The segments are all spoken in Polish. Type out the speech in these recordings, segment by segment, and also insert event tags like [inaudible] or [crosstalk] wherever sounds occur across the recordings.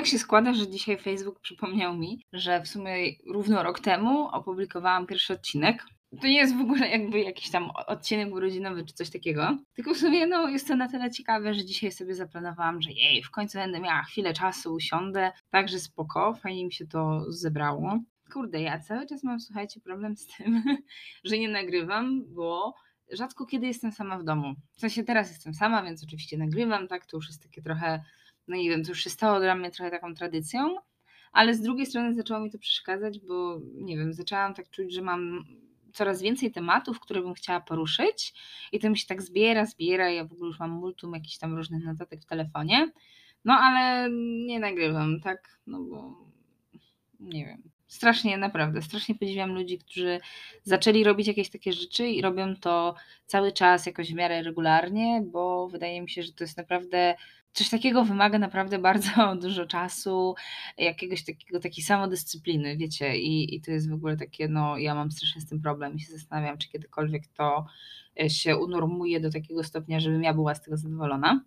Tak się składa, że dzisiaj Facebook przypomniał mi, że w sumie równo rok temu opublikowałam pierwszy odcinek. To nie jest w ogóle jakby jakiś tam odcinek urodzinowy czy coś takiego. Tylko w sumie no, jest to na tyle ciekawe, że dzisiaj sobie zaplanowałam, że jej, w końcu będę miała chwilę czasu, usiądę. Także spoko, fajnie mi się to zebrało. Kurde, ja cały czas mam, słuchajcie, problem z tym, [laughs] że nie nagrywam, bo rzadko kiedy jestem sama w domu. W sensie teraz jestem sama, więc oczywiście nagrywam, tak, to już jest takie trochę, no nie wiem, to już się stało dla mnie trochę taką tradycją, ale z drugiej strony zaczęło mi to przeszkadzać, bo nie wiem, zaczęłam tak czuć, że mam coraz więcej tematów, które bym chciała poruszyć i to mi się tak zbiera, zbiera, ja w ogóle już mam multum jakichś tam różnych notatek w telefonie, no ale nie nagrywam, tak, no bo nie wiem, strasznie, naprawdę, strasznie podziwiam ludzi, którzy zaczęli robić jakieś takie rzeczy i robią to cały czas jakoś w miarę regularnie, bo wydaje mi się, że to jest naprawdę coś takiego wymaga naprawdę [laughs] bardzo dużo czasu, jakiegoś takiego, takiej samodyscypliny, wiecie, i, i to jest w ogóle takie, no ja mam strasznie z tym problem i się zastanawiam, czy kiedykolwiek to e, się unormuje do takiego stopnia, żebym ja była z tego zadowolona.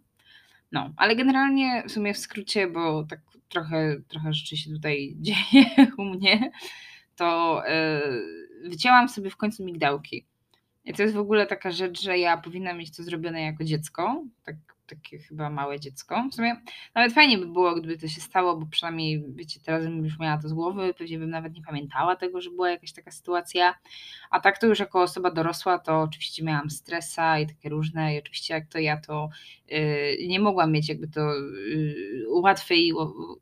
No, ale generalnie w sumie w skrócie, bo tak trochę, trochę rzeczy się tutaj [laughs] dzieje u mnie, to yy, wycięłam sobie w końcu migdałki. I to jest w ogóle taka rzecz, że ja powinna mieć to zrobione jako dziecko, tak takie chyba małe dziecko. W sumie nawet fajnie by było, gdyby to się stało, bo przynajmniej, wiecie, teraz bym już miała to z głowy, pewnie bym nawet nie pamiętała tego, że była jakaś taka sytuacja. A tak to już jako osoba dorosła, to oczywiście miałam stresa i takie różne, i oczywiście jak to ja, to yy, nie mogłam mieć jakby to yy, łatwej,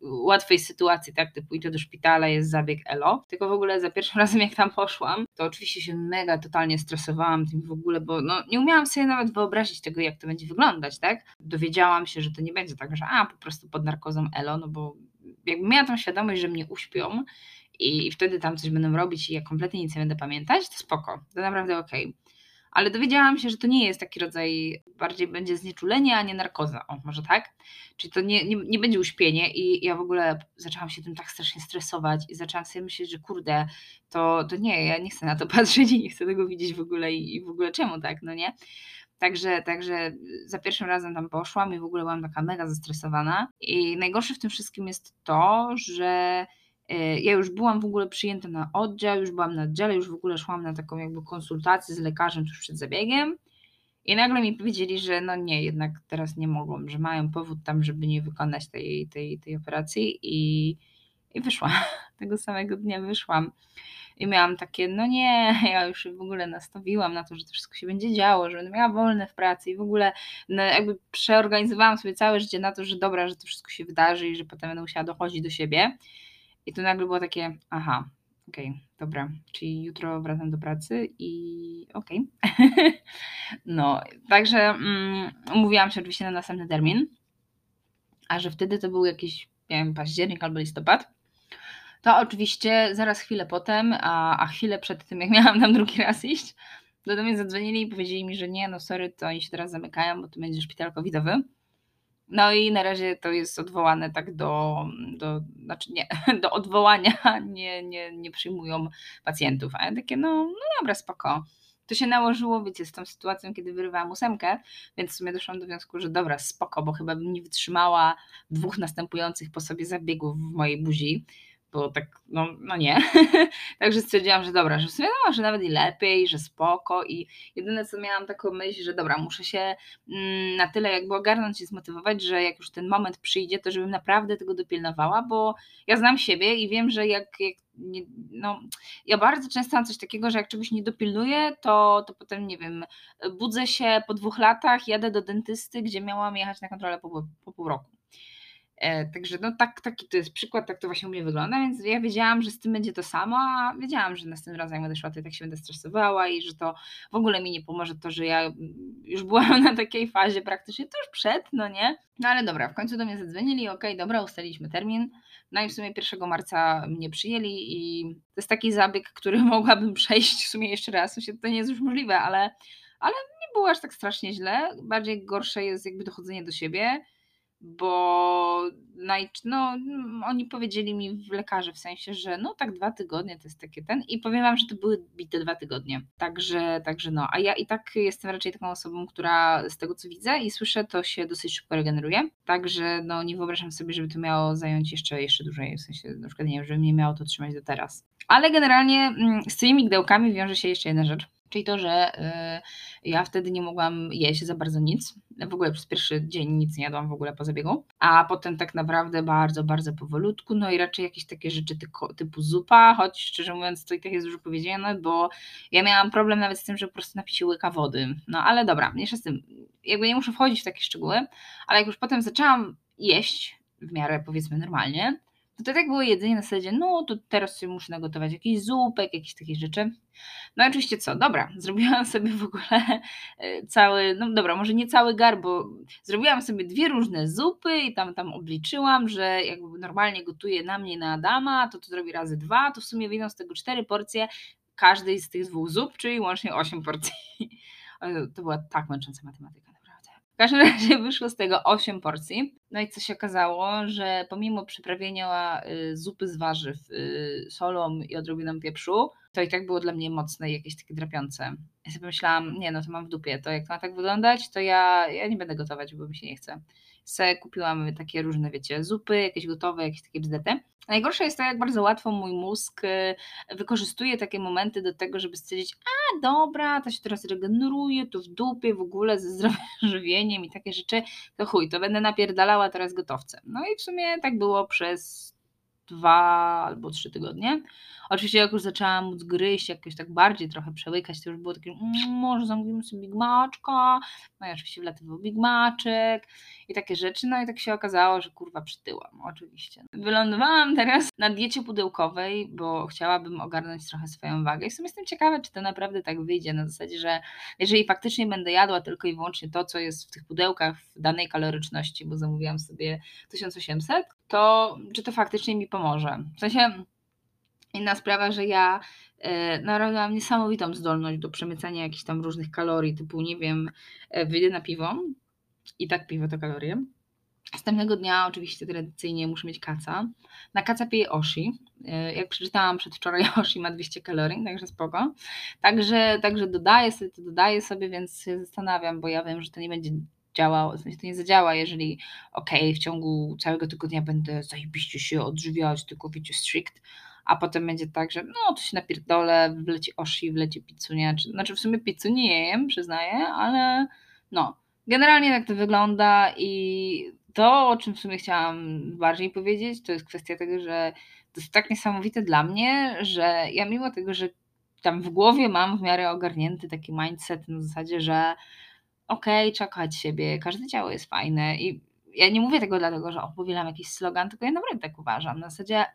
łatwej sytuacji, tak, typu idę do szpitala, jest zabieg ELO, tylko w ogóle za pierwszym [laughs] razem jak tam poszłam, to oczywiście się mega totalnie stresowałam tym w ogóle, bo no, nie umiałam sobie nawet wyobrazić tego, jak to będzie wyglądać, tak? Dowiedziałam się, że to nie będzie tak, że a, po prostu pod narkozą elo, no bo jakby miałam tam świadomość, że mnie uśpią i wtedy tam coś będą robić i ja kompletnie nic nie będę pamiętać, to spoko, to naprawdę okej. Okay. Ale dowiedziałam się, że to nie jest taki rodzaj, bardziej będzie znieczulenie, a nie narkoza, o może tak? Czyli to nie, nie, nie będzie uśpienie i ja w ogóle zaczęłam się tym tak strasznie stresować i zaczęłam sobie myśleć, że kurde, to, to nie, ja nie chcę na to [laughs] patrzeć i nie chcę tego widzieć w ogóle i, i w ogóle czemu tak, no nie? Także, także za pierwszym razem tam poszłam i w ogóle byłam taka mega zestresowana. I najgorsze w tym wszystkim jest to, że e, ja już byłam w ogóle przyjęta na oddział, już byłam na oddziale, już w ogóle szłam na taką jakby konsultację z lekarzem tuż przed zabiegiem. I nagle mi powiedzieli, że no nie, jednak teraz nie mogłam, że mają powód tam, żeby nie wykonać tej, tej, tej operacji i, i wyszłam. [laughs] Tego samego dnia wyszłam. I miałam takie, no nie, [laughs] ja już w ogóle nastawiłam na to, że to wszystko się będzie działo, że będę miała wolne w pracy i w ogóle no, jakby przeorganizowałam sobie całe życie na to, że dobra, że to wszystko się wydarzy i że potem będę musiała dochodzić do siebie. I tu nagle było takie, aha, okej, okay, dobra, czyli jutro wracam do pracy i okej. Okay. [laughs] no, także mm, umówiłam się oczywiście na następny termin, a że wtedy to był jakiś, nie wiem, październik albo listopad to oczywiście zaraz chwilę potem, a, a chwilę przed tym, jak miałam tam drugi raz iść, to do mnie zadzwonili i powiedzieli mi, że nie, no sorry, to oni się teraz zamykają, bo to będzie szpital covidowy. No i na razie to jest odwołane tak do, do znaczy nie, [laughs] do odwołania, nie, nie, nie przyjmują pacjentów. A ja takie, no, no dobra, spoko. To się nałożyło, wiecie, z tą sytuacją, kiedy wyrywałam ósemkę, więc w sumie doszłam do wniosku, że dobra, spoko, bo chyba bym nie wytrzymała dwóch następujących po sobie zabiegów w mojej buzi bo tak, no, no nie. [laughs] Także stwierdziłam, że dobra, że w sumie no, że nawet i lepiej, że spoko i jedyne co miałam taką myśl, że dobra, muszę się mm, na tyle jakby ogarnąć i zmotywować, że jak już ten moment przyjdzie, to żebym naprawdę tego dopilnowała, bo ja znam siebie i wiem, że jak, jak nie, no, ja bardzo często mam coś takiego, że jak czegoś nie dopilnuję, to, to potem, nie wiem, budzę się po dwóch latach, jadę do dentysty, gdzie miałam jechać na kontrolę po, po pół roku. E, także no tak, taki to jest przykład, tak to właśnie u mnie wygląda, więc ja wiedziałam, że z tym będzie to samo, a wiedziałam, że następnym razem jak będę szła, to i tak się będę stresowała i że to w ogóle mi nie pomoże to, że ja już byłam na takiej fazie praktycznie tuż przed, no nie? No ale dobra, w końcu do mnie zadzwonili, okej, okay, dobra, ustaliliśmy termin, no i w sumie 1 marca mnie przyjęli i to jest taki zabieg, który [laughs] mogłabym przejść w sumie jeszcze raz, to nie jest już możliwe, ale, ale nie było aż tak strasznie źle, bardziej gorsze jest jakby dochodzenie do siebie, bo naj, no, oni powiedzieli mi w lekarze w sensie, że no tak dwa tygodnie to jest takie ten i powiem wam, że to były bite dwa tygodnie. Także, także no, a ja i tak jestem raczej taką osobą, która z tego co widzę i słyszę, to się dosyć szybko regeneruje. Także no nie wyobrażam sobie, żeby to miało zająć jeszcze, jeszcze dłużej, w sensie na przykład nie wiem, żeby mnie miało to trzymać do teraz. Ale generalnie mm, z tymi migdałkami wiąże się jeszcze jedna rzecz. Czyli to, że y, ja wtedy nie mogłam jeść za bardzo nic. W ogóle przez pierwszy dzień nic nie jadłam w ogóle po zabiegu. A potem tak naprawdę bardzo, bardzo powolutku. No i raczej jakieś takie rzeczy typu, zupa, choć szczerze mówiąc to i tak jest dużo powiedziane, bo ja miałam problem nawet z tym, że po prostu napić łyka wody. No ale dobra, mniejsza z tym. Jakby nie muszę wchodzić w takie szczegóły, ale jak już potem zaczęłam jeść w miarę powiedzmy normalnie, to tak było jedzenie na zasadzie, no to teraz sobie muszę nagotować jakiś zupek, jakieś takie rzeczy. No oczywiście co, dobra, [laughs] zrobiłam sobie w ogóle e, cały, no dobra, może nie cały gar, bo zrobiłam sobie dwie różne zupy i tam, tam obliczyłam, że jakby normalnie gotuję na mnie na Adama, to to zrobi razy dwa, to w sumie wyjdą z tego cztery porcje każdej z tych dwóch zup, czyli łącznie osiem porcji. [laughs] To była tak męcząca matematyka każdym [laughs] razie wyszło z tego 8 porcji. No i co się okazało, że pomimo przyprawienia y, zupy z warzyw y, solą i odrobiną pieprzu, to i tak było dla mnie mocne i jakieś takie drapiące. Ja sobie myślałam, nie no to mam w dupie, to jak to ma tak wyglądać, to ja, ja nie będę gotować, bo mi się nie chce se kupiłam takie różne, wiecie, zupy, jakieś gotowe, jakieś takie bzdety. Najgorsze jest to, jak bardzo łatwo mój mózg y, wykorzystuje takie momenty do tego, żeby stwierdzić, a dobra, to się teraz regeneruje, to w dupie w ogóle ze zdrowym [laughs] żywieniem i takie rzeczy, to chuj, to będę napierdalała teraz gotowce. No i w sumie tak było przez dwa albo trzy tygodnie. Oczywiście jak już zaczęłam móc gryźć, jakoś tak bardziej trochę przełykać, to już było takie, mmm, może zamówimy sobie Big Maczka, no i oczywiście wlatywał Big Maczek i takie rzeczy, no i tak się okazało, że kurwa przytyłam, oczywiście. Wylądowałam teraz na diecie pudełkowej, bo chciałabym ogarnąć trochę swoją wagę i w sumie jestem ciekawa, czy to naprawdę tak wyjdzie, na zasadzie, że jeżeli faktycznie będę jadła tylko i wyłącznie to, co jest w tych pudełkach w danej kaloryczności, bo zamówiłam sobie 1800, to czy to faktycznie mi pomoże. W sensie Inna sprawa, że ja e, narodziłam niesamowitą zdolność do przemycania jakichś tam różnych kalorii, typu, nie wiem, e, wyjdę na piwo i tak piwo to kalorie. Następnego dnia oczywiście tradycyjnie muszę mieć kaca. Na kaca piję Oshi. E, jak przeczytałam przedwczoraj, [laughs] Oshi ma 200 kalorii, także spoko. Także, także dodaję sobie to, dodaję sobie, więc się zastanawiam, bo ja wiem, że to nie będzie działało, w sensie to nie zadziała, jeżeli okej, okay, w ciągu całego tygodnia będę zajebiście się odżywiać, tylko wiecie, strict, a potem będzie tak, że no to się napierdolę, wleci oshi, wleci pizzunia, czy, znaczy w sumie pizzu nie jem, przyznaję, ale no, generalnie tak to wygląda i to, o czym w sumie chciałam bardziej powiedzieć, to jest kwestia tego, że to jest tak niesamowite dla mnie, że ja mimo tego, że tam w głowie mam w miarę ogarnięty taki mindset na zasadzie, że okej, okay, czekać siebie, każde ciało jest fajne i ja nie mówię tego dlatego, że opowielam jakiś slogan, tylko ja naprawdę tak uważam. Na zasadzie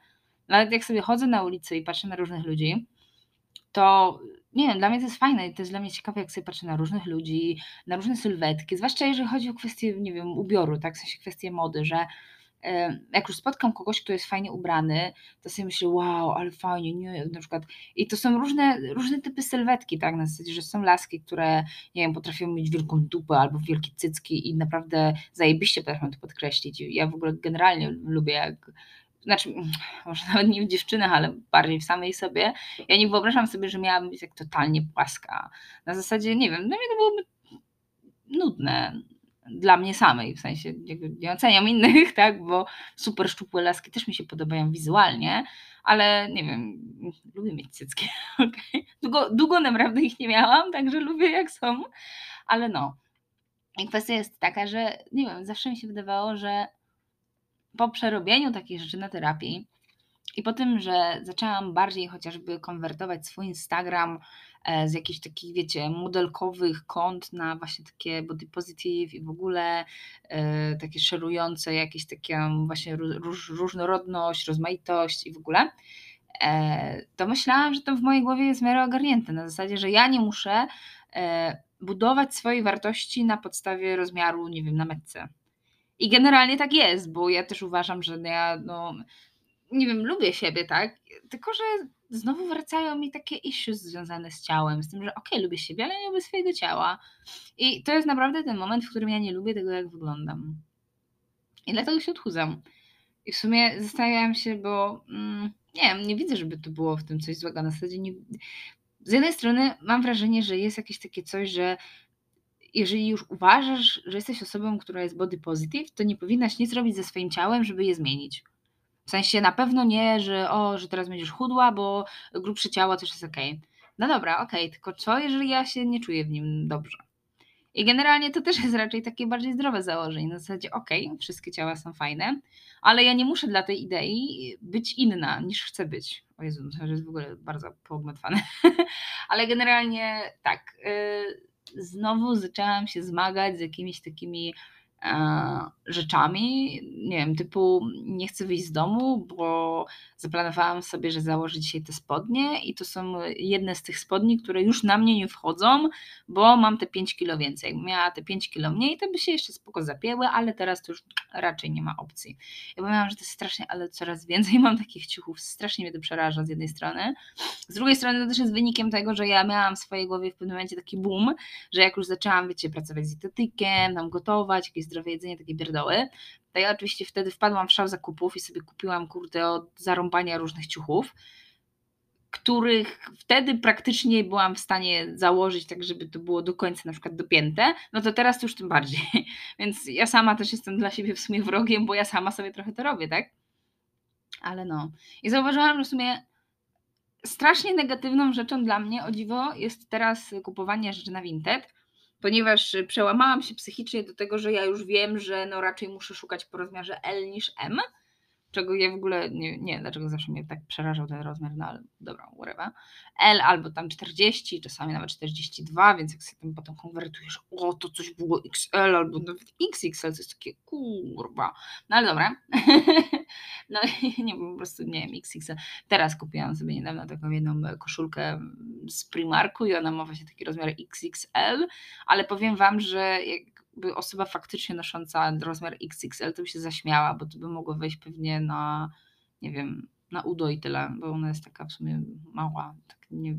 nawet jak sobie chodzę na ulicy i patrzę na różnych ludzi, to nie wiem, dla mnie to jest fajne i to jest dla mnie ciekawe, jak sobie patrzę na różnych ludzi, na różne sylwetki, zwłaszcza jeżeli chodzi o kwestię, nie wiem, ubioru, tak, w sensie kwestię mody, że jak już spotkam kogoś, kto jest fajnie ubrany, to sobie myślę, wow, ale fajnie, nie, na przykład. I to są różne, różne typy sylwetki, tak, na zasadzie, że są laski, które, nie wiem, potrafią mieć wielką dupę albo wielkie cycki i naprawdę zajebiście potrafią to podkreślić. Ja w ogóle generalnie lubię, jak znaczy, [laughs] może nawet nie w dziewczynach, ale bardziej w samej sobie, ja nie wyobrażam sobie, że miałabym być tak totalnie płaska. Na zasadzie, nie wiem, dla mnie to byłoby nudne dla mnie samej, w sensie nie oceniam innych, [laughs] tak, bo super szczupłe laski też mi się podobają wizualnie, ale nie wiem, lubię mieć cyckie, [laughs] okay? długo, długo naprawdę ich nie miałam, także lubię jak są, ale no. I kwestia jest taka, że nie wiem, zawsze mi się wydawało, że po przerobieniu takich rzeczy na terapii i po tym, że zaczęłam bardziej chociażby konwertować swój Instagram e, z jakichś takich, wiecie, modelkowych kont na właśnie takie body positive i w ogóle e, takie szerujące jakieś taką właśnie róż, różnorodność, rozmaitość i w ogóle, e, to myślałam, że to w mojej głowie jest w miarę ogarnięte. Na zasadzie, że ja nie muszę budować swojej wartości na podstawie rozmiaru, nie wiem, na metce i generalnie tak jest, bo ja też uważam, że ja, no, nie wiem, lubię siebie, tak? Tylko, że znowu wracają mi takie issues związane z ciałem, z tym, że okej, okay, lubię siebie, ale nie lubię swojego ciała. I to jest naprawdę ten moment, w którym ja nie lubię tego, jak wyglądam. I dlatego się odchudzam. I w sumie zastanawiałam się, bo mm, nie wiem, nie widzę, żeby to było w tym coś złego. Na zasadzie nie... Z jednej strony mam wrażenie, że jest jakieś takie coś, że jeżeli już uważasz, że jesteś osobą, która jest body positive, to nie powinnaś nic robić ze swoim ciałem, żeby je zmienić. W sensie na pewno nie, że o, że teraz będziesz chudła, bo grubsze ciało też jest okej. Okay. No dobra, okej, okay, tylko co, jeżeli ja się nie czuję w nim dobrze? I generalnie to też jest raczej takie bardziej zdrowe założenie. Na zasadzie, okej, okay, wszystkie ciała są fajne, ale ja nie muszę dla tej idei być inna niż chcę być. O Jezu, to jest w ogóle bardzo pogmatwane. [laughs] ale generalnie tak. Yy, znowu zaczęłam się zmagać z jakimiś takimi rzeczami, nie wiem, typu nie chcę wyjść z domu, bo zaplanowałam sobie, że założę dzisiaj te spodnie i to są jedne z tych spodni, które już na mnie nie wchodzą, bo mam te 5 kilo więcej. Jak miała te 5 kilo mniej, to by się jeszcze spoko zapięły, ale teraz to już raczej nie ma opcji. Ja mówiłam, że to jest strasznie, ale coraz więcej [laughs] mam takich ciuchów, strasznie mnie to przeraża z jednej strony. Z drugiej strony to też jest wynikiem tego, że ja miałam w swojej głowie w pewnym momencie taki boom, że jak już zaczęłam, wiecie, pracować z dietetykiem, tam gotować, jakieś zdrowe jedzenie, takie pierdoły, to ja oczywiście wtedy wpadłam w szał zakupów i sobie kupiłam, kurde, od zarąbania różnych ciuchów, których wtedy praktycznie byłam w stanie założyć tak, żeby to było do końca na przykład dopięte, no to teraz już tym bardziej. [laughs] Więc ja sama też jestem dla siebie w sumie wrogiem, bo ja sama sobie trochę to robię, tak? Ale no. I zauważyłam, że w sumie strasznie negatywną rzeczą dla mnie, o dziwo, jest teraz kupowanie rzeczy na Vinted, ponieważ przełamałam się psychicznie do tego, że ja już wiem, że no raczej muszę szukać po rozmiarze L niż M, czego ja w ogóle nie, nie dlaczego zawsze mnie tak przerażał ten rozmiar, no ale dobra, whatever. L albo tam 40, czasami nawet 42, więc jak sobie tam potem konwertujesz, o to coś było XL albo nawet XXL, to jest takie kurwa. No ale dobra. [laughs] no nie, po prostu nie wiem, XXL. Teraz kupiłam sobie niedawno taką jedną koszulkę z Primarku i ona ma właśnie taki rozmiar XXL, ale powiem Wam, że jak by osoba faktycznie nosząca rozmiar XXL to by się zaśmiała, bo to by mogło wejść pewnie na, nie wiem, na udo i tyle, bo ona jest taka w sumie mała. Tak nie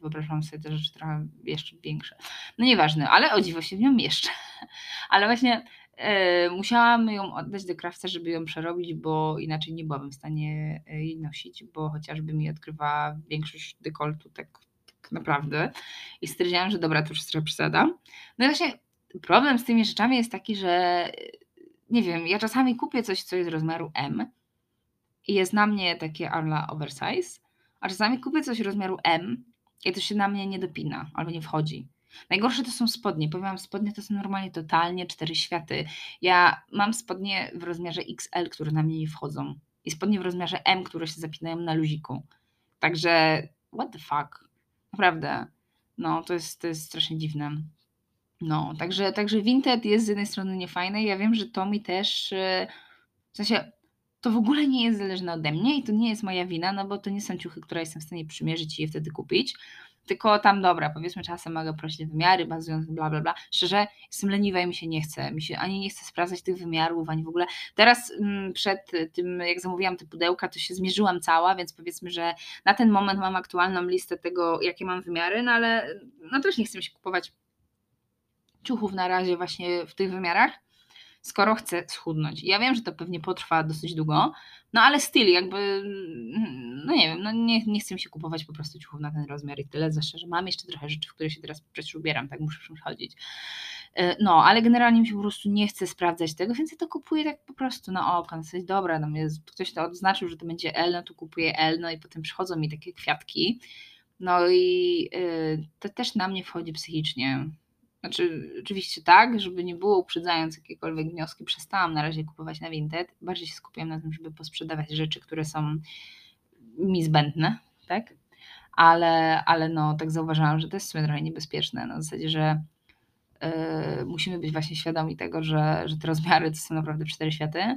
wyobrażam sobie te rzeczy trochę jeszcze większe. No nieważne, ale o dziwo się w nią jeszcze. [laughs] Ale właśnie e, musiałam ją oddać do krawca, żeby ją przerobić, bo inaczej nie byłabym w stanie e, jej nosić, bo chociażby mi odkrywa większość dekoltu tak, tak naprawdę. I stwierdziłam, że dobra, to już trochę przesada. No i właśnie problem z tymi rzeczami jest taki, że nie wiem, ja czasami kupię coś, co jest rozmiaru M i jest na mnie takie ala oversize, a czasami kupię coś rozmiaru M i to się na mnie nie dopina albo nie wchodzi. Najgorsze to są spodnie. Powiem wam, spodnie to są normalnie totalnie cztery światy. Ja mam spodnie w rozmiarze XL, które na mnie nie wchodzą. I spodnie w rozmiarze M, które się zapinają na luziku. Także, what the fuck? Naprawdę. No, to jest, to jest strasznie dziwne. No, także, także Vinted jest z jednej strony niefajne. Ja wiem, że to mi też. Y, w sensie, to w ogóle nie jest zależne ode mnie i to nie jest moja wina, no bo to nie są ciuchy, które jestem w stanie przymierzyć i je wtedy kupić. Tylko tam, dobra, powiedzmy, czasem mogę prosić wymiary, bazując bla, bla, bla. Szczerze, jestem leniwa i mi się nie chce. Mi się ani nie chce sprawdzać tych wymiarów, ani w ogóle. Teraz mm, przed tym, jak zamówiłam te pudełka, to się zmierzyłam cała, więc powiedzmy, że na ten moment mam aktualną listę tego, jakie mam wymiary, no ale no też nie chcę mi się kupować ciuchów na razie właśnie w tych wymiarach, skoro chcę schudnąć. Ja wiem, że to pewnie potrwa dosyć długo, no ale styl jakby, no nie wiem, no nie, nie chcę mi się kupować po prostu ciuchów na ten rozmiar i tyle, zwłaszcza, że mam jeszcze trochę rzeczy, w które się teraz przecież ubieram, tak muszę przychodzić. E, no, ale generalnie mi się po prostu nie chce sprawdzać tego, więc ja to kupuję tak po prostu na oko, no coś dobra, no jest, ktoś to odznaczył, że to będzie L, no to kupuję L, no i potem przychodzą mi takie kwiatki, no i yy, to też na mnie wchodzi psychicznie, znaczy, oczywiście tak, żeby nie było uprzedzając jakiekolwiek wnioski, przestałam na razie kupować na Vinted. Bardziej się skupiam na tym, żeby posprzedawać rzeczy, które są mi zbędne, tak? Ale, ale no, tak zauważyłam, że to jest w sumie trochę niebezpieczne. Na zasadzie, że musimy być właśnie świadomi tego, że, że te rozmiary to są naprawdę cztery światy.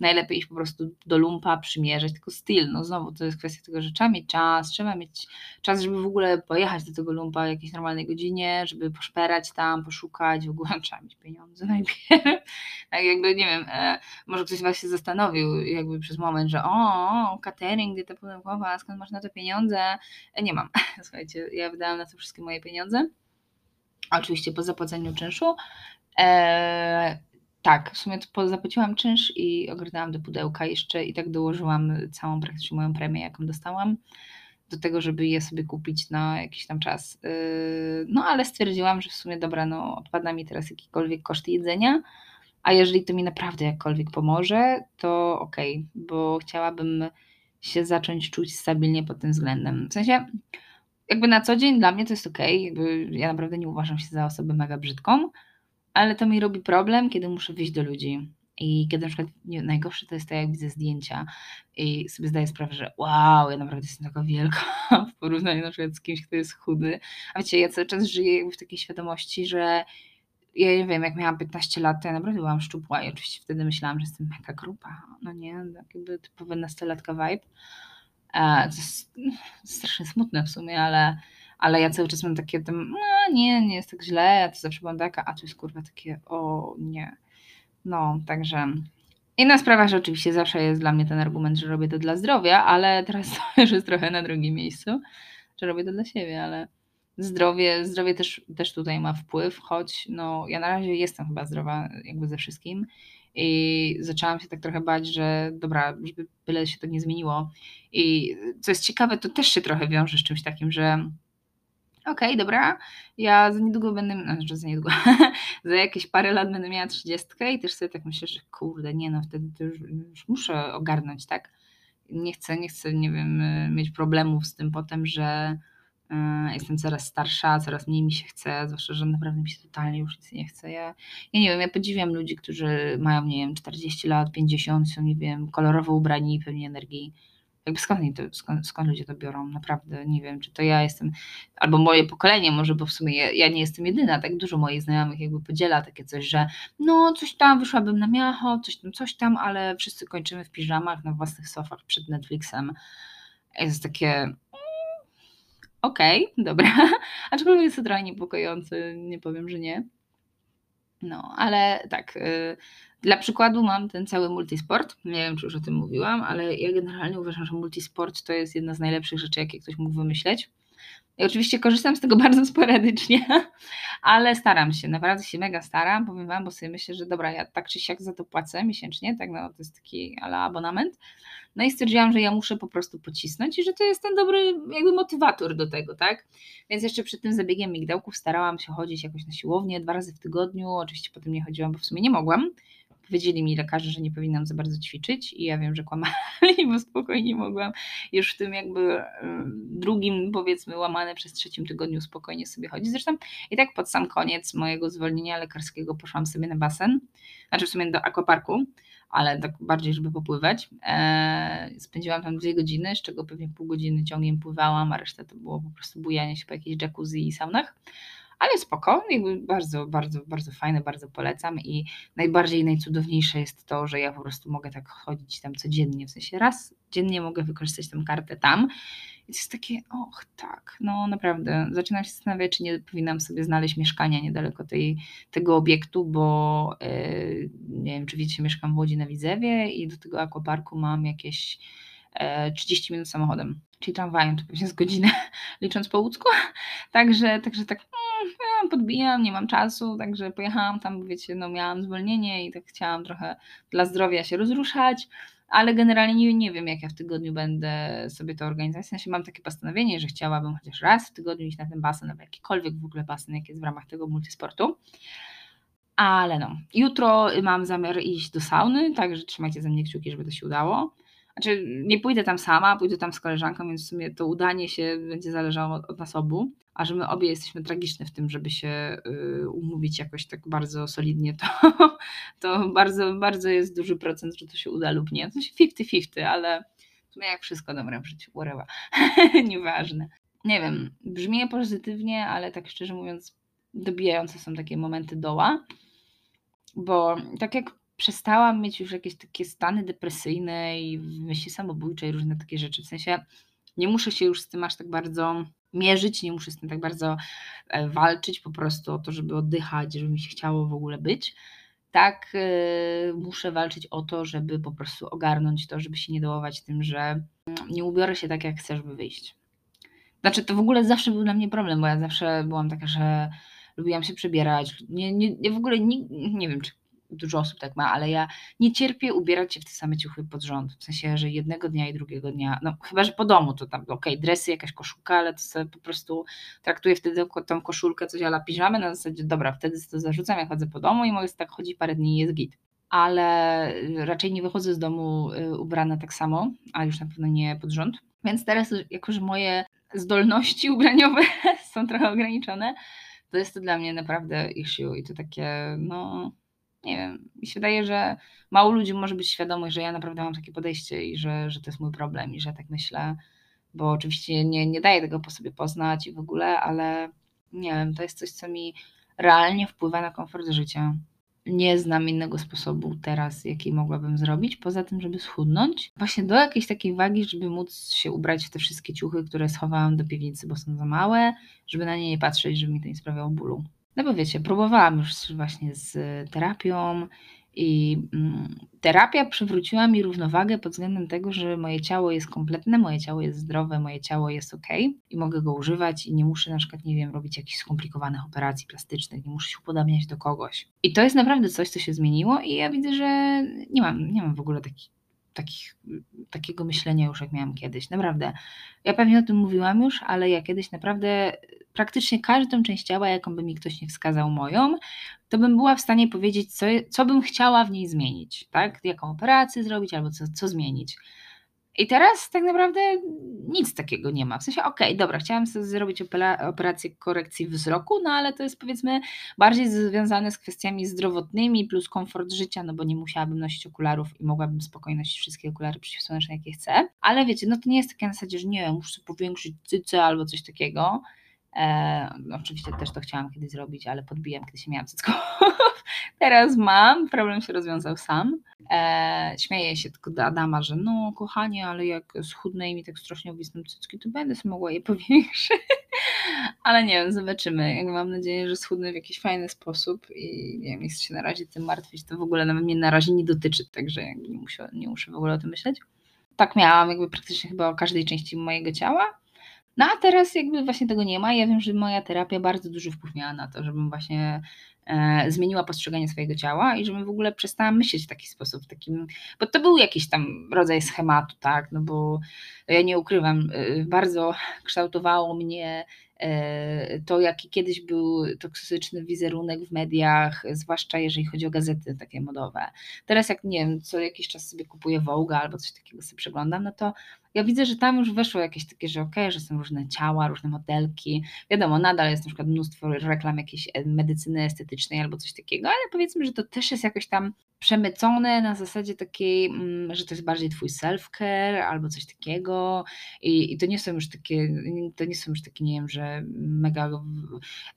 Najlepiej iść po prostu do lumpa, przymierzyć, tylko styl. No znowu to jest kwestia tego, że trzeba mieć czas, trzeba mieć czas, żeby w ogóle pojechać do tego lumpa w jakiejś normalnej godzinie, żeby poszperać tam, poszukać, w ogóle [laughs] trzeba mieć pieniądze najpierw. [laughs] Tak jakby, nie wiem, e, może ktoś Was się zastanowił jakby przez moment, że o, catering, dieta pudełkowa, skąd masz na to pieniądze? E, nie mam. [laughs] Słuchajcie, ja wydałam na to wszystkie moje pieniądze oczywiście po zapłaceniu czynszu. E, Tak, w sumie zapłaciłam czynsz i ogarnęłam do pudełka jeszcze i tak dołożyłam całą praktycznie moją premię, jaką dostałam, do tego, żeby je sobie kupić na jakiś tam czas. Yy, no ale stwierdziłam, że w sumie dobra, no odpada mi teraz jakikolwiek koszt jedzenia, a jeżeli to mi naprawdę jakkolwiek pomoże, to okej, okay, bo chciałabym się zacząć czuć stabilnie pod tym względem. W sensie, jakby na co dzień dla mnie to jest okay, ja naprawdę nie uważam się za osobę mega brzydką, ale to mi robi problem, kiedy muszę wyjść do ludzi. I kiedy na przykład nie, najgorsze to jest to, jak widzę zdjęcia i sobie zdaję sprawę, że wow, ja naprawdę jestem taka wielka [laughs] w porównaniu na przykład z kimś, kto jest chudy. A wiecie, ja cały czas żyję w takiej świadomości, że ja nie wiem, jak miałam 15 lat, to ja naprawdę byłam szczupła i oczywiście wtedy myślałam, że jestem mega grupa. No nie, tak jakby typowy nastolatka vibe. E, to jest strasznie smutne w sumie, ale, ale ja cały czas mam takie, tam, no nie, nie jest tak źle, ja to zawsze byłam taka, a tu jest kurwa takie, o nie. No, także inna sprawa, że oczywiście zawsze jest dla mnie ten argument, że robię to dla zdrowia, ale teraz [laughs] to już jest trochę na drugim miejscu, że robię to dla siebie, ale zdrowie, zdrowie też, też tutaj ma wpływ, choć no, ja na razie jestem chyba zdrowa jakby ze wszystkim i zaczęłam się tak trochę bać, że dobra, żeby byle się to nie zmieniło. I co jest ciekawe, to też się trochę wiąże z czymś takim, że okej, okay, dobra, ja za niedługo będę, znaczy za niedługo, [laughs] za jakieś parę lat będę miała trzydziestkę i też sobie tak myślę, że kurde, nie no, wtedy to już, już muszę ogarnąć, tak? Nie chcę, nie chcę, nie wiem, mieć problemów z tym potem, że jestem coraz starsza, coraz mniej mi się chce, zwłaszcza, że naprawdę mi się totalnie już nic nie chce. Ja, ja nie wiem, ja podziwiam ludzi, którzy mają, nie wiem, 40 lat, 50, są, nie wiem, kolorowo ubrani i pełni energii. Jakby skąd, to, skąd, skąd ludzie to biorą? Naprawdę nie wiem, czy to ja jestem, albo moje pokolenie może, bo w sumie ja, ja nie jestem jedyna, tak dużo moich znajomych jakby podziela takie coś, że no coś tam, wyszłabym na miacho, coś tam, coś tam, ale wszyscy kończymy w piżamach na własnych sofach przed Netflixem. Jest takie, Okej, okay, [laughs] dobra. Aczkolwiek jest to trochę niepokojący, nie powiem, że nie. No, ale tak. Y, dla przykładu mam ten cały multisport. Nie wiem, czy już o tym mówiłam, ale ja generalnie uważam, że multisport to jest jedna z najlepszych rzeczy, jakie ktoś mógł wymyśleć. I oczywiście korzystam z tego [laughs] bardzo sporadycznie, ale staram się, naprawdę się mega staram, powiem Wam, bo sobie myślę, że dobra, ja tak czy siak za to płacę miesięcznie, tak, no to jest taki ale abonament. No i stwierdziłam, że ja muszę po prostu pocisnąć i że to jest ten dobry jakby motywator do tego, tak? Więc jeszcze przed tym zabiegiem migdałków starałam się chodzić jakoś na siłownię dwa razy w tygodniu, oczywiście potem nie chodziłam, bo w sumie nie mogłam, Powiedzieli mi lekarze, że nie powinnam za bardzo ćwiczyć i ja wiem, że kłamali, [laughs] bo spokojnie mogłam już w tym jakby drugim, powiedzmy, łamane przez trzecim tygodniu spokojnie sobie chodzić. Zresztą i tak pod sam koniec mojego zwolnienia lekarskiego poszłam sobie na basen, znaczy w sumie do aquaparku, ale tak bardziej, żeby popływać. Eee, spędziłam tam dwie godziny, z czego pewnie pół godziny ciągiem pływałam, a reszta to było po prostu bujanie się po jakiejś jacuzzi i saunach ale spoko, jakby bardzo, bardzo, bardzo fajne, bardzo polecam i najbardziej najcudowniejsze jest to, że ja po prostu mogę tak chodzić tam codziennie, w sensie raz dziennie mogę wykorzystać tę kartę tam i to jest takie, och tak, no naprawdę, zaczynam się zastanawiać, czy nie powinnam sobie znaleźć mieszkania niedaleko tej, tego obiektu, bo yy, nie wiem, czy wiecie, mieszkam w Łodzi na Widzewie i do tego akwaparku mam jakieś 30 e, minut samochodem, czyli tramwajem to pewnie z godzinę, [laughs] licząc po łódzku. Także, także tak ja podbijam, nie mam czasu, także pojechałam tam, wiecie, no miałam zwolnienie i tak chciałam trochę dla zdrowia się rozruszać, ale generalnie nie, nie wiem, jak ja w tygodniu będę sobie to organizować. W sensie mam takie postanowienie, że chciałabym chociaż raz w tygodniu iść na ten basen, albo jakikolwiek w ogóle basen, jaki jest w ramach tego multisportu. Ale no, jutro mam zamiar iść do sauny, także trzymajcie ze mnie kciuki, żeby to się udało. Znaczy, nie pójdę tam sama, pójdę tam z koleżanką, więc w sumie to udanie się będzie zależało od, nas obu. A że my obie jesteśmy tragiczne w tym, żeby się y, umówić jakoś tak bardzo solidnie, to, [laughs] to bardzo, bardzo jest duży procent, że to się uda lub nie. To się 50-50, ale w sumie jak wszystko dobre w życiu, whatever. [laughs] Nieważne. Nie wiem, brzmi pozytywnie, ale tak szczerze mówiąc, dobijające są takie momenty doła, bo tak jak przestałam mieć już jakieś takie stany depresyjne i myśli samobójcze i różne takie rzeczy. W sensie nie muszę się już z tym aż tak bardzo mierzyć, nie muszę z tym tak bardzo e, walczyć po prostu o to, żeby oddychać, żeby mi się chciało w ogóle być. Tak, yy, muszę walczyć o to, żeby po prostu ogarnąć to, żeby się nie dołować tym, że mm, nie ubiorę się tak, jak chcę, żeby wyjść. Znaczy, to w ogóle zawsze był dla mnie problem, bo ja zawsze byłam taka, że lubiłam się przebierać. Nie, nie, w ogóle nie, nie wiem, czy dużo osób tak ma, ale ja nie cierpię ubierać się w te same ciuchy pod rząd. W sensie, że jednego dnia i drugiego dnia, no chyba, że po domu to tam, okej, okay, dresy, jakaś koszulka, ale to sobie po prostu traktuję wtedy tą koszulkę, coś ala piżamy, na zasadzie, dobra, wtedy to zarzucam, ja chodzę po domu i mogę tak chodzić parę dni i jest git. Ale raczej nie wychodzę z domu y, ubrana tak samo, a już na pewno nie pod rząd. Więc teraz, jako że moje zdolności ubraniowe [laughs] są trochę ograniczone, to jest to dla mnie naprawdę issue i to takie, no nie wiem, mi się wydaje, że mało ludzi może być świadomych, że ja naprawdę mam takie podejście i że, że to jest mój problem i że tak myślę, bo oczywiście nie, nie daję tego po sobie poznać i w ogóle, ale nie wiem, to jest coś, co mi realnie wpływa na komfort życia nie znam innego sposobu teraz, jaki mogłabym zrobić, poza tym, żeby schudnąć. Właśnie do jakiejś takiej wagi, żeby móc się ubrać w te wszystkie ciuchy, które schowałam do piwnicy, bo są za małe, żeby na nie nie patrzeć, żeby mi to nie sprawiało bólu. No bo wiecie, próbowałam już właśnie z terapią, i mm, terapia przywróciła mi równowagę pod względem tego, że moje ciało jest kompletne, moje ciało jest zdrowe, moje ciało jest ok i mogę go używać i nie muszę na przykład, nie wiem, robić jakichś skomplikowanych operacji plastycznych, nie muszę się upodabniać do kogoś. I to jest naprawdę coś, co się zmieniło i ja widzę, że nie mam, nie mam w ogóle takich takich, takiego myślenia już jak miałam kiedyś. Naprawdę. Ja pewnie o tym mówiłam już, ale ja kiedyś naprawdę praktycznie każdą część ciała, jaką by mi ktoś nie wskazał moją, to bym była w stanie powiedzieć, co, co bym chciała w niej zmienić, tak? Jaką operację zrobić albo co, co zmienić. I teraz tak naprawdę nic takiego nie ma. W sensie, okej, okay, dobra, chciałam sobie zrobić operację korekcji wzroku, no ale to jest powiedzmy bardziej związane z kwestiami zdrowotnymi plus komfort życia, no bo nie musiałabym nosić okularów i mogłabym spokojnie nosić wszystkie okulary przeciwsłoneczne, jakie chcę. Ale wiecie, no to nie jest takie na zasadzie, że nie muszę powiększyć cyce albo coś takiego. E, oczywiście też to chciałam kiedyś zrobić, ale podbiłem, kiedy się miałam cycką. [laughs] Teraz mam, problem się rozwiązał sam. E, śmieję się tylko do Adama, że no kochanie, ale jak schudnę i mi tak strasznie obwisną cycki, to będę mogła je [laughs] powiększyć. ale nie wiem, zobaczymy. Jak mam nadzieję, że schudnę w jakiś fajny sposób i nie wiem, nie się na razie tym martwić, to w ogóle nawet mnie na razie nie dotyczy, także nie, muszę, nie muszę w ogóle o tym myśleć. Tak miałam jakby praktycznie chyba o każdej części mojego ciała no a teraz jakby właśnie tego nie ma. Ja wiem, że moja terapia bardzo duży wpływ miała na to, żebym właśnie e, zmieniła postrzeganie swojego ciała i żebym w ogóle przestała myśleć w taki sposób, takim, bo to był jakiś tam rodzaj schematu, tak, no bo ja nie ukrywam, e, bardzo kształtowało mnie e, to, jaki kiedyś był toksyczny wizerunek w mediach, zwłaszcza jeżeli chodzi o gazety takie modowe. Teraz jak, nie wiem, co jakiś czas sobie kupuję Vogue albo coś takiego sobie przeglądam, no to ja widzę, że tam już weszło jakieś takie, że okej, okay, że są różne ciała, różne modelki. Wiadomo, nadal jest na przykład mnóstwo reklam jakiejś e, medycyny estetycznej albo coś takiego, ale powiedzmy, że to też jest jakoś tam przemycone na zasadzie takiej, mm, że to jest bardziej twój self-care albo coś takiego. I, i, to nie są już takie, to nie są już takie, nie wiem, że mega,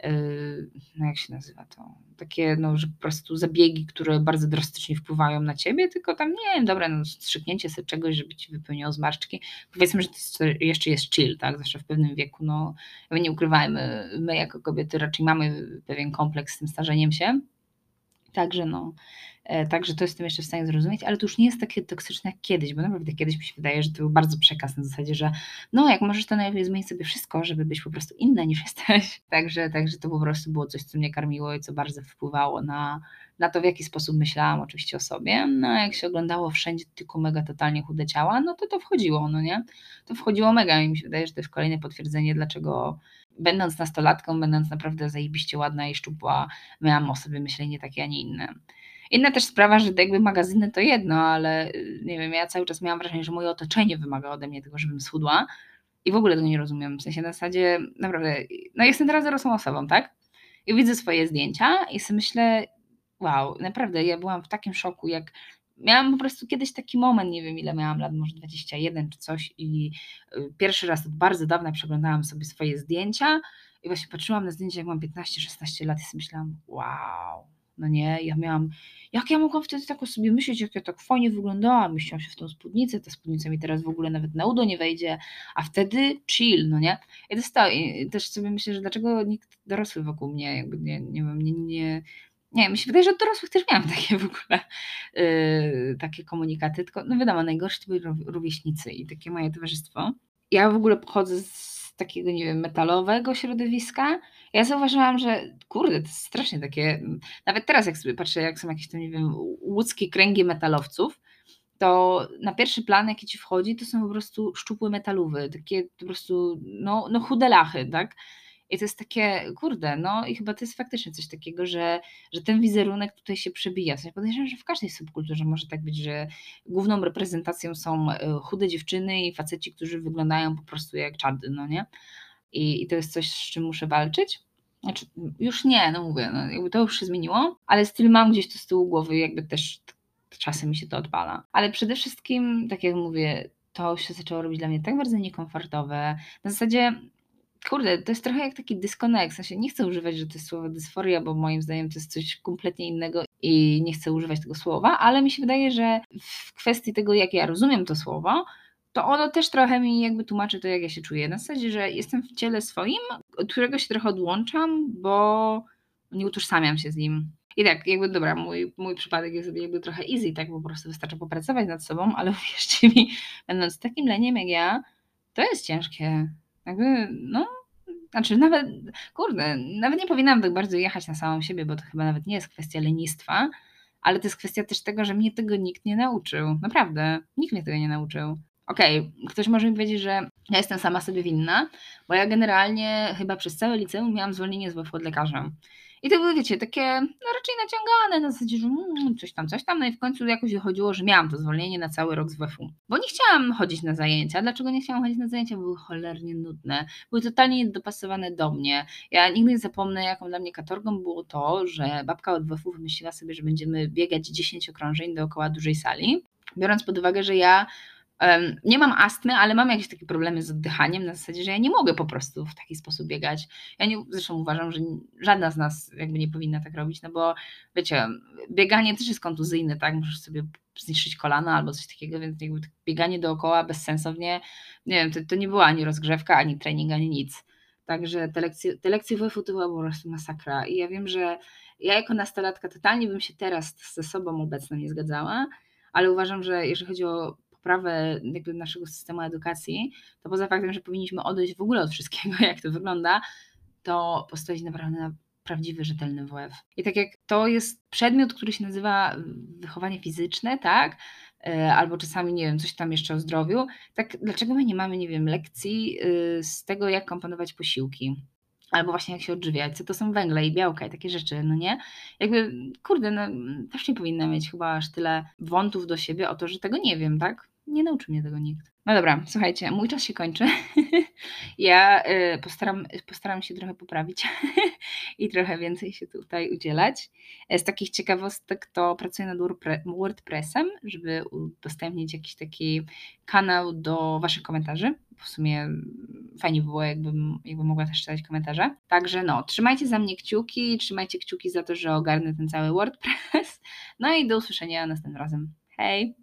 yy, no jak się nazywa to, takie, no, że po prostu zabiegi, które bardzo drastycznie wpływają na ciebie, tylko tam, nie wiem, dobra, no, strzyknięcie sobie czegoś, żeby ci wypełniło zmarszczki, powiedzmy, że to jest, jeszcze jest chill, tak, zawsze w pewnym wieku, no, nie ukrywajmy, my jako kobiety raczej mamy pewien kompleks z tym starzeniem się, także no, E, także to jestem jeszcze w stanie zrozumieć, ale to już nie jest takie toksyczne jak kiedyś, bo naprawdę kiedyś mi się wydaje, że to był bardzo przekaz na zasadzie, że no jak możesz to najlepiej zmienić sobie wszystko, żeby być po prostu inna niż [laughs] jesteś. Także, także to po prostu było coś, co mnie karmiło i co bardzo wpływało na, na to, w jaki sposób myślałam oczywiście o sobie. No jak się oglądało wszędzie tylko mega totalnie chude ciała, no to to wchodziło, no nie? To wchodziło mega i mi się wydaje, że to jest kolejne potwierdzenie, dlaczego będąc nastolatką, będąc naprawdę zajebiście ładna i szczupła, miałam o sobie myślenie takie, a nie inne. Inna też sprawa, że jakby magazyny to jedno, ale y, nie wiem, ja cały czas miałam wrażenie, że moje otoczenie wymaga ode mnie tego, żebym schudła i w ogóle tego nie rozumiem. W sensie na zasadzie, naprawdę, no jestem teraz dorosłą osobą, tak? I widzę swoje zdjęcia i sobie myślę, wow, naprawdę, ja byłam w takim szoku, jak miałam po prostu kiedyś taki moment, nie wiem ile miałam lat, może 21 czy coś i y, pierwszy raz od bardzo dawna przeglądałam sobie swoje zdjęcia i właśnie patrzyłam na zdjęcia, jak mam 15-16 lat i sobie myślałam, wow, no nie, ja miałam, jak ja mogłam wtedy tak o sobie myśleć, jak ja tak fajnie wyglądałam, myślałam się w tą spódnicę, ta spódnica mi teraz w ogóle nawet na udo nie wejdzie, a wtedy chill, no nie. I, to to, też sobie myślę, że dlaczego nikt dorosły wokół mnie, jakby nie, nie wiem, nie, nie, nie mi się wydaje, że od dorosłych też miałam [laughs] takie w ogóle yy, takie komunikaty, tylko no wiadomo, najgorsze to byli rówieśnicy i takie moje towarzystwo. ja w ogóle pochodzę z takiego, nie wiem, metalowego środowiska. Ja zauważyłam, że kurde, to jest strasznie takie. Nawet teraz, jak sobie patrzę, jak są jakieś tam, nie wiem, łódzkie kręgi metalowców, to na pierwszy plan, jaki ci wchodzi, to są po prostu szczupłe metaluwy, takie po prostu, no, no chude lachy, tak? I to jest takie, kurde, no i chyba to jest faktycznie coś takiego, że, że ten wizerunek tutaj się przebija. Ja podejrzewam, że w każdej subkulturze może tak być, że główną reprezentacją są e, chude dziewczyny i faceci, którzy wyglądają po prostu jak czady, no nie? I, i to jest coś, z czym muszę walczyć. Znaczy, już nie, no mówię, no jakby to już się zmieniło, ale styl mam gdzieś to z tyłu głowy, jakby też czasem mi się to odpala. Ale przede wszystkim, tak jak mówię, to się zaczęło robić dla mnie tak bardzo niekomfortowe. Na zasadzie kurde, to jest trochę jak taki dyskonekt. W sensie nie chcę używać, że to jest słowo dysforia, bo moim zdaniem to jest coś kompletnie innego i nie chcę używać tego słowa, ale mi się wydaje, że w kwestii tego, jak ja rozumiem to słowo, to ono też trochę mi jakby tłumaczy to, jak ja się czuję. Na zasadzie, że jestem w ciele swoim, od którego się trochę odłączam, bo nie utożsamiam się z nim. I tak, jakby dobra, mój, mój przypadek jest jakby trochę easy, tak po prostu wystarczy popracować nad sobą, ale [laughs] uwierzcie mi, będąc takim leniem jak ja, to jest ciężkie. Jakby, no, znaczy nawet, kurde, nawet nie powinnam tak bardzo jechać na samą siebie, bo to chyba nawet nie jest kwestia lenistwa, ale to jest kwestia też tego, że mnie tego nikt nie nauczył. Naprawdę, nikt mnie tego nie nauczył. Okej, okay, ktoś może mi powiedzieć, że ja jestem sama sobie winna, bo ja generalnie chyba przez całe liceum miałam zwolnienie z WF od lekarza. I to były, wiecie, takie no raczej naciągane na zasadzie, że mm, coś tam, coś tam. No i w końcu jakoś wychodziło, że miałam to zwolnienie na cały rok z WF-u. Bo nie chciałam chodzić na zajęcia. Dlaczego nie chciałam chodzić na zajęcia? Były cholernie nudne. Były totalnie niedopasowane do mnie. Ja nigdy nie zapomnę, jaką dla mnie katorgą było to, że babka od WF-u wymyśliła sobie, że będziemy biegać 10 okrążeń dookoła dużej sali. Biorąc pod uwagę, że ja nie mam astmy, ale mam jakieś takie problemy z oddychaniem na zasadzie, że ja nie mogę po prostu w taki sposób biegać. Ja nie, zresztą uważam, że żadna z nas jakby nie powinna tak robić, no bo wiecie, bieganie też jest kontuzyjne, tak? Możesz sobie zniszczyć kolana albo coś takiego, więc jakby bieganie dookoła bezsensownie, nie wiem, to, to nie była ani rozgrzewka, ani trening, ani nic. Także te lekcje, te lekcje WF-u to była po prostu masakra. I ja wiem, że ja jako nastolatka totalnie bym się teraz ze sobą obecną nie zgadzała, ale uważam, że jeżeli chodzi o poprawę jakby naszego systemu edukacji, to poza faktem, że powinniśmy odejść w ogóle od wszystkiego, [laughs] jak to wygląda, to postawić naprawdę na prawdziwy, rzetelny WF. I tak jak to jest przedmiot, który się nazywa wychowanie fizyczne, tak? E, albo czasami, nie wiem, coś tam jeszcze o zdrowiu, tak dlaczego my nie mamy, nie wiem, lekcji y, z tego, jak komponować posiłki? albo właśnie jak się odżywiać, co to są węgle i białka i takie rzeczy, no nie? Jakby, kurde, no też nie powinna mieć chyba aż tyle wątów do siebie o to, że tego nie wiem, tak? Nie nauczył mnie tego nikt. No dobra, słuchajcie, mój czas się kończy. [laughs] ja y, postaram, postaram się trochę poprawić [laughs] i trochę więcej się tutaj udzielać. Z takich ciekawostek to pracuję nad WordPressem, żeby udostępnić jakiś taki kanał do Waszych komentarzy. W sumie fajnie było, jakbym, jakbym mogła też czytać komentarze. Także no, trzymajcie za mnie kciuki, trzymajcie kciuki za to, że ogarnę ten cały WordPress. [laughs] No i do usłyszenia następnym razem. Hej!